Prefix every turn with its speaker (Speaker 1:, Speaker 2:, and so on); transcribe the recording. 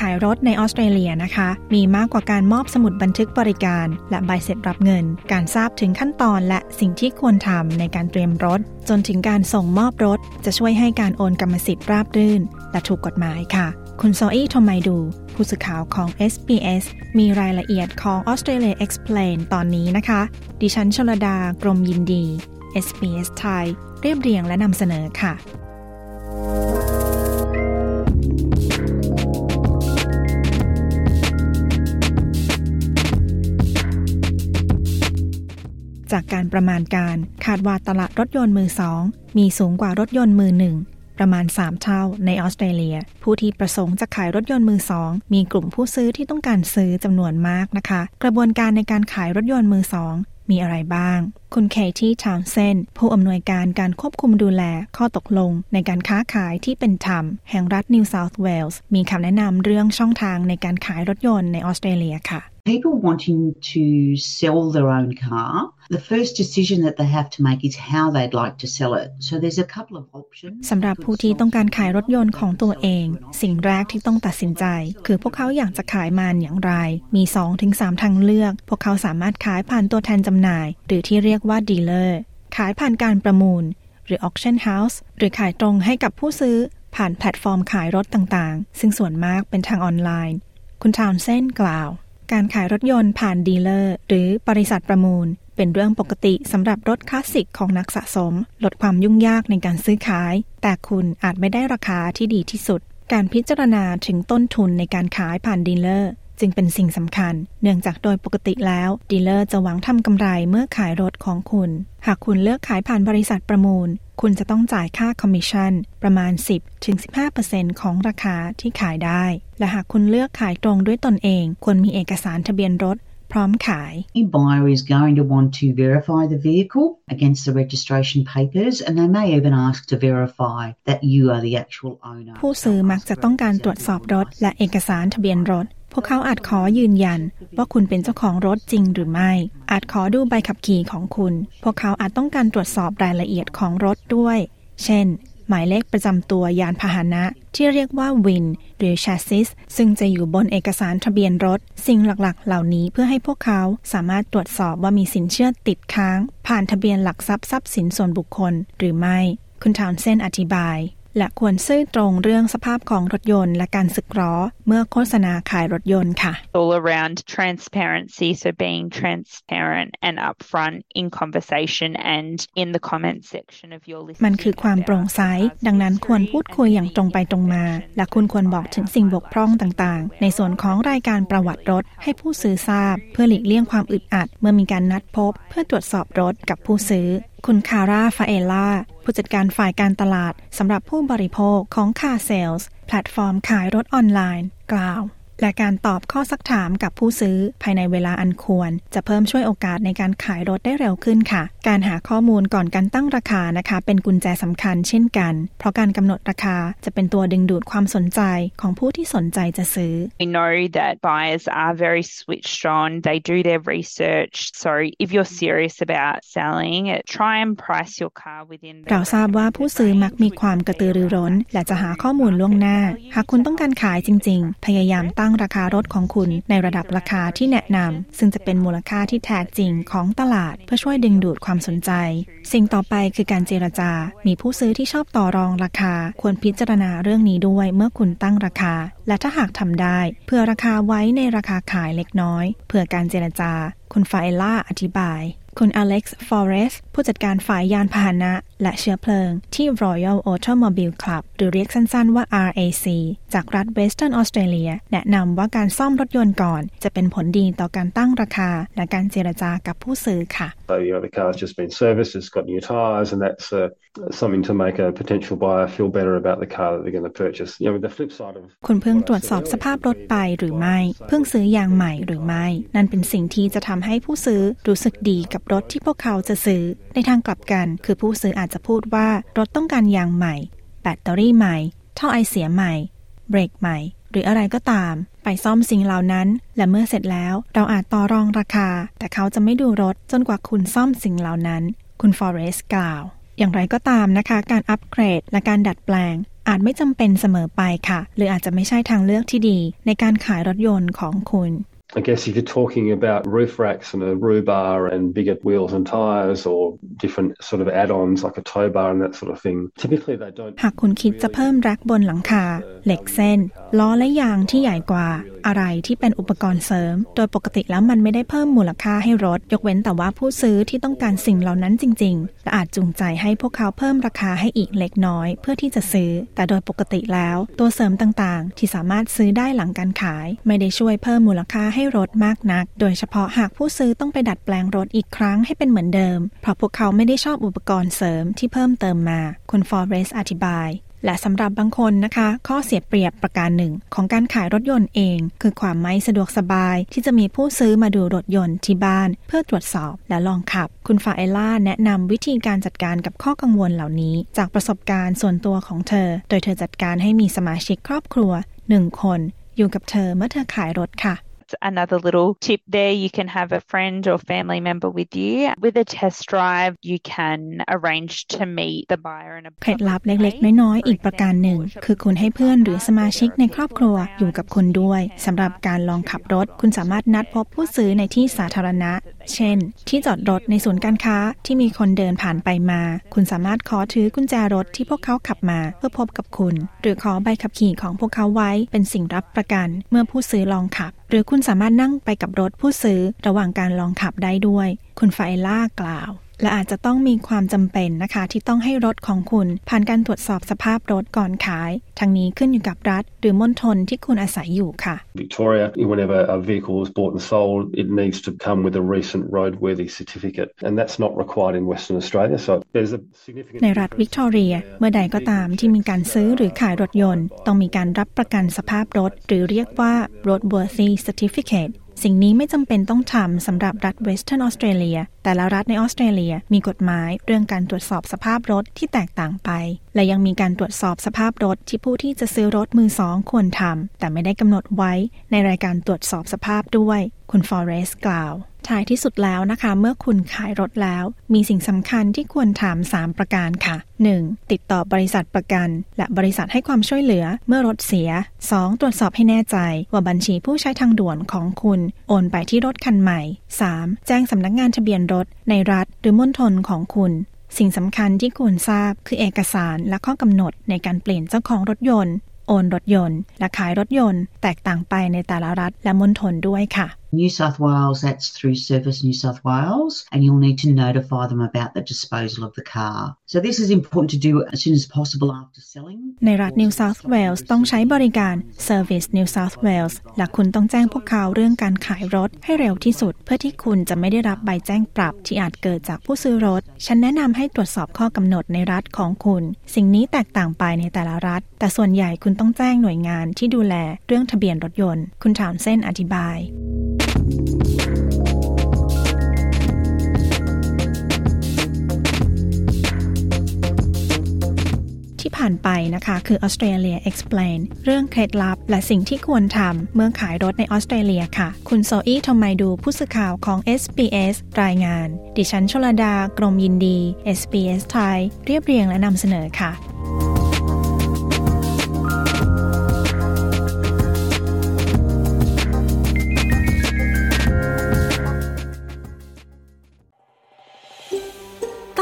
Speaker 1: ขายรถในออสเตรเลียนะคะ มีมากกว่าการมอบสมุดบันทึกบริการ และใบเสร็จรับเงิน การทราบถึงขั้นตอนและสิ่งที่ควรทำในการเตรียมรถ จนถึงการส่งมอบรถ จะช่วยให้การโอนกรรมสิทธิ์ราบรื่น และถูกกฎหมายค่ะ คุณโซอี้ทอมไมดู ผู้สื่อข่าวของ SBS มีรายละเอียดของ Australia Explain ตอนนี้นะคะ ดิฉันชลดากรมยินดี SBS ไทยเรียบเรียงและนำเสนอค่ะ จากการประมาณการคาดว่าตลาดรถยนต์มือสองมีสูงกว่ารถยนต์มือหนึ่งประมาณ 3 เท่าในออสเตรเลีย ผู้ที่ประสงค์จะขายรถยนต์มือสองมีกลุ่มผู้ซื้อที่ต้องการซื้อจำนวนมากนะคะ กระบวนการในการขายรถยนต์มือสองมีอะไรบ้าง คุณเคที่ทาวเซนผู้อำนวยการการควบคุมดูแลข้อตกลงในการค้าขายที่เป็นธรรม แห่งรัฐนิวเซาท์เวลส์มีคำแนะนำเรื่องช่องทางในการขายรถยนต์ในออสเตรเลียค่ะ
Speaker 2: People wanting to sell their own car, the first decision that they have to make is how they'd like to sell it. So there's a couple of options.
Speaker 1: สำหรับผู้ที่ต้องการขายรถยนต์ของตัวเอง สิ่งแรกที่ต้องตัดสินใจ คือพวกเขาอยากจะขายมันอย่างไร มี2-3ทางเลือก พวกเขาสามารถขายผ่านตัวแทนจำหน่าย หรือที่เรียกว่าดีลเลอร์ ขายผ่านการประมูล หรือ auction house หรือขายตรงให้กับผู้ซื้อ ผ่านแพลตฟอร์มขายรถต่างๆ ซึ่งส่วนมากเป็นทางออนไลน์ คุณทาวน์เซนด์กล่าว การขายรถยนต์ผ่านดีลเลอร์ หรือบริษัทประมูล เป็นเรื่องปกติสำหรับรถคลาสสิกของนักสะสม ลดความยุ่งยากในการซื้อขาย แต่คุณอาจไม่ได้ราคาที่ดีที่สุด การพิจารณาถึงต้นทุนในการขายผ่านดีลเลอร์ จึงเป็นสิ่งสำคัญ เนื่องจากโดยปกติแล้วดีลเลอร์จะหวังทำกำไรเมื่อขายรถของคุณ หากคุณเลือกขายผ่านบริษัทประมูล คุณจะต้องจ่ายค่าคอมมิชชั่นประมาณ 10-15%ของราคาที่ขายได้ และหากคุณเลือกขายตรงด้วยตนเองควรมีเอกสารทะเบียนรถพร้อมขาย
Speaker 2: Your buyer is going to want to verify the vehicle against the registration papers, and they may even ask to verify that you are the actual owner.
Speaker 1: ผู้ซื้อมักจะต้องการตรวจสอบรถ และเอกสารทะเบียนรถ พวกเขาอาจขอยืนยันว่าคุณเป็นเจ้าของรถจริงหรือไม่ อาจขอดูใบขับขี่ของคุณ พวกเขาอาจต้องการตรวจสอบรายละเอียดของรถด้วย เช่น หมายเลขประจำตัวยานพาหนะ ที่เรียกว่าวินหรือ chassis ซึ่งจะอยู่บนเอกสารทะเบียนรถ สิ่งหลักๆ เหล่านี้เพื่อให้พวกเขาสามารถตรวจสอบว่ามีสินเชื่อติดค้าง ผ่านทะเบียนหลักทรัพย์ทรัพย์สินส่วนบุคคลหรือไม่ คุณทาวน์เส้นอธิบาย และควรซื่อตรงเรื่องสภาพของรถยนต์และการสึกหรอเมื่อโฆษณาขายรถยนต์ค่ะ
Speaker 3: all around transparency, so being transparent and upfront in conversation and in the comment section of your listing.
Speaker 1: มันคือความโปร่งใส ดังนั้นควรพูดคุยอย่างตรงไปตรงมา และคุณควรบอกถึงสิ่งบกพร่องต่างๆ ในส่วนของรายการประวัติรถให้ผู้ซื้อทราบ เพื่อหลีกเลี่ยงความอึดอัด เมื่อมีการนัดพบ เพื่อตรวจสอบรถกับผู้ซื้อ คุณคาร่าฟาเอล่า ผู้จัดการฝ่ายการตลาดสำหรับผู้บริโภคของ Car Sales แพลตฟอร์มขายรถออนไลน์ กล่าว และการตอบข้อซักถามกับผู้ซื้อภายในเวลาอันควร จะเพิ่มช่วยโอกาสในการขายรถได้เร็วขึ้นค่ะ การหาข้อมูลก่อนการตั้งราคานะคะ เป็นกุญแจสำคัญเช่นกัน เพราะการกำหนดราคาจะเป็นตัวดึงดูดความสนใจของผู้ที่สนใจจะซื้อ
Speaker 3: We know that buyers are very switched on. They do their research. So if you're serious about selling it, try and price your car within the
Speaker 1: เราทราบว่าผู้ซื้อมักมีความกระตือรือร้น และจะหาข้อมูลล่วงหน้า หากคุณต้องการขายจริง ๆ พยายามตั้งราคารถของคุณในระดับราคาที่แนะนำซึ่งจะเป็นมูลค่าที่แท้จริงของตลาด เพื่อช่วยดึงดูดความสนใจ สิ่งต่อไปคือการเจรจา มีผู้ซื้อที่ชอบต่อรองราคา ควรพิจารณาเรื่องนี้ด้วยเมื่อคุณตั้งราคา และถ้าหากทำได้เพื่อราคาไว้ในราคาขายเล็กน้อย เพื่อการเจรจา คุณฟาเอล่าอธิบาย คุณอเล็กซ์ ฟอเรสผู้จัดการฝ่ายยานพาหนะ และเชื้อเพลิง ที่ Royal Automobile Club หรือเรียกสั้นๆว่า RAC จากรัฐเวสเทิร์นออสเตรเลีย แนะนำว่าการซ่อมรถยนต์ก่อน จะเป็นผลดีต่อการตั้งราคา และการเจรจากับผู้ซื้อค่ะ
Speaker 4: So, you know, the car's just been serviced, it's got new tyres, and that's uh, something to make a potential buyer feel better about the car that they're going to purchase. You know, the flip side of
Speaker 1: คุณเพิ่งตรวจสอบสภาพรถไปหรือไม่ เพิ่งซื้อยางใหม่หรือไม่ นั่นเป็นสิ่งที่จะทำให้ผู้ซื้อรู้สึกดีกับรถที่พวกเขาจะซื้อ ในทางกลับกัน คือผู้ซื้ออาจจะพูดว่ารถต้องการยางใหม่ แบตเตอรี่ใหม่ ท่อไอเสียใหม่ เบรกใหม่ หรืออะไรก็ตาม ไปซ่อมสิ่งเหล่านั้น และเมื่อเสร็จแล้วเราอาจต่อรองราคา แต่เขาจะไม่ดูรถจนกว่าคุณซ่อมสิ่งเหล่านั้น คุณฟอเรสกล่าว อย่างไรก็ตามนะคะ การอัปเกรดและการดัดแปลง อาจไม่จำเป็นเสมอไปค่ะ หรืออาจจะไม่ใช่ทางเลือกที่ดี ในการขายรถยนต์ของคุณ
Speaker 4: I guess if you're talking about roof racks and a roof bar and bigger wheels and tyres or different sort of add-ons like a tow bar and that sort of thing, typically they don't.
Speaker 1: หากคุณคิดจะเพิ่มแร็กบนหลังคา เหล็กเส้น ล้อและยางที่ใหญ่กว่า อะไรที่เป็นอุปกรณ์เสริม โดยปกติแล้วมันไม่ได้เพิ่มมูลค่าให้รถ ยกเว้นแต่ว่าผู้ซื้อที่ต้องการสิ่งเหล่านั้นจริงๆและอาจจูงใจให้พวกเขาเพิ่มราคาให้อีกเล็กน้อย เพื่อที่จะซื้อ แต่โดยปกติแล้ว ตัวเสริมต่างๆ ที่สามารถซื้อได้หลังการขาย ไม่ได้ช่วยเพิ่มมูลค่าให้รถมากนัก โดยเฉพาะหากผู้ซื้อต้องไปดัดแปลงรถอีกครั้งให้เป็นเหมือนเดิม เพราะพวกเขาไม่ได้ชอบอุปกรณ์เสริมที่เพิ่มเติมมา คุณฟอร์เรสอธิบาย และสำหรับบางคนนะคะ ข้อเสียเปรียบประการหนึ่ง ของการขายรถยนต์เอง คือความไม่สะดวกสบายที่จะมีผู้ซื้อมาดูรถยนต์ที่บ้าน เพื่อตรวจสอบและลองขับ คุณฟาเอล่าแนะนำวิธีการจัดการกับข้อกังวลเหล่านี้ จากประสบการณ์ส่วนตัวของเธอ โดยเธอจัดการให้มีสมาชิกครอบครัวหนึ่งคน อยู่กับเธอเมื่อเธอขายรถค่ะ
Speaker 3: another little tip there. You can have a friend or family member with you. With a test drive, you can arrange to meet the buyer in a
Speaker 1: เคล็ดลับเล็กๆ น้อยๆ อีกประการหนึ่ง คือคุณให้เพื่อนหรือสมาชิกในครอบครัวอยู่กับคุณด้วยสำหรับการลองขับรถ คุณสามารถนัดพบผู้ซื้อในที่สาธารณะเช่น ที่จอดรถในศูนย์การค้าที่มีคนเดินผ่านไปมา คุณสามารถขอถือกุญแจรถที่พวกเขาขับมาเพื่อพบกับคุณ หรือขอใบขับขี่ของพวกเขาไว้เป็นสิ่งรับประกัน เมื่อผู้ซื้อลองขับ หรือคุณสามารถนั่งไปกับรถผู้ซื้อระหว่างการลองขับได้ด้วย คุณไฟล่ากล่าว และอาจจะต้องมีความจำเป็นนะคะ ที่ต้องให้รถของคุณ ผ่านการตรวจสอบสภาพรถก่อนขาย ทั้งนี้ขึ้นอยู่กับรัฐ หรือมณฑลที่คุณอาศัยอยู่ค่ะ
Speaker 4: Victoria, whenever a vehicle is bought and sold, it needs to come with a recent roadworthy certificate, and that's not required in Western Australia. So there's a significant.
Speaker 1: ในรัฐวิกตอเรีย เมื่อใดก็ตามที่มีการซื้อหรือขายรถยนต์ ต้องมีการรับประกันสภาพรถ หรือเรียกว่า roadworthy certificate สิ่งนี้ไม่จำเป็นต้องทำสำหรับรัฐเวสเทิร์นออสเตรเลีย แต่ละรัฐในออสเตรเลียมีกฎหมายเรื่องการตรวจสอบสภาพรถที่แตกต่างไป และยังมีการตรวจสอบสภาพรถที่ผู้ที่จะซื้อรถมือสองควรทำแต่ไม่ได้กำหนดไว้ในรายการตรวจสอบสภาพด้วย คุณฟอเรสกล่าว ท้ายที่สุดแล้วนะคะ เมื่อคุณขายรถแล้ว มีสิ่งสำคัญที่ควรถาม 3 ประการค่ะ 1. ติดต่อบริษัทประกัน และบริษัทให้ความช่วยเหลือเมื่อรถเสีย 2. ตรวจสอบให้แน่ใจ ว่าบัญชีผู้ใช้ทางด่วนของคุณ โอนไปที่รถคันใหม่ 3. แจ้งสำนักงานทะเบียนรถ ในรัฐหรือมณฑลของคุณสิ่งสำคัญที่ควรทราบคือเอกสารและข้อกำหนดในการเปลี่ยนเจ้าของรถยนต์ โอนรถยนต์ และขายรถยนต์ แตกต่างไปในแต่ละรัฐและมณฑลด้วยค่ะ
Speaker 2: New South Wales, that's through Service New South Wales, and you'll need to notify them about the disposal of the car. So this is important to do as soon as possible after selling.
Speaker 1: ในรัฐ New South Wales ต้องใช้บริการ Service New South Wales และคุณต้องแจ้งพวกเขาเรื่องการขายรถให้เร็วที่สุด เพื่อที่คุณจะไม่ได้รับใบแจ้งปรับที่อาจเกิดจากผู้ซื้อรถ ฉันแนะนำให้ตรวจสอบข้อกำหนดในรัฐของคุณ สิ่งนี้แตกต่างไปในแต่ละรัฐ แต่ส่วนใหญ่คุณต้องแจ้งหน่วยงานที่ดูแลเรื่องทะเบียนรถยนต์ คุณถามเส้นอธิบาย ที่ผ่านไปนะคะคือ Australia Explain เรื่องเคล็ดลับ และสิ่งที่ควรทำเมื่อขายรถในออสเตรเลียค่ะ คุณโซอี้ทอมไมดูผู้สื่อข่าวของ SBS รายงาน ดิฉันชลดากรมยินดี SBS ไทย เรียบเรียงและนำเสนอค่ะ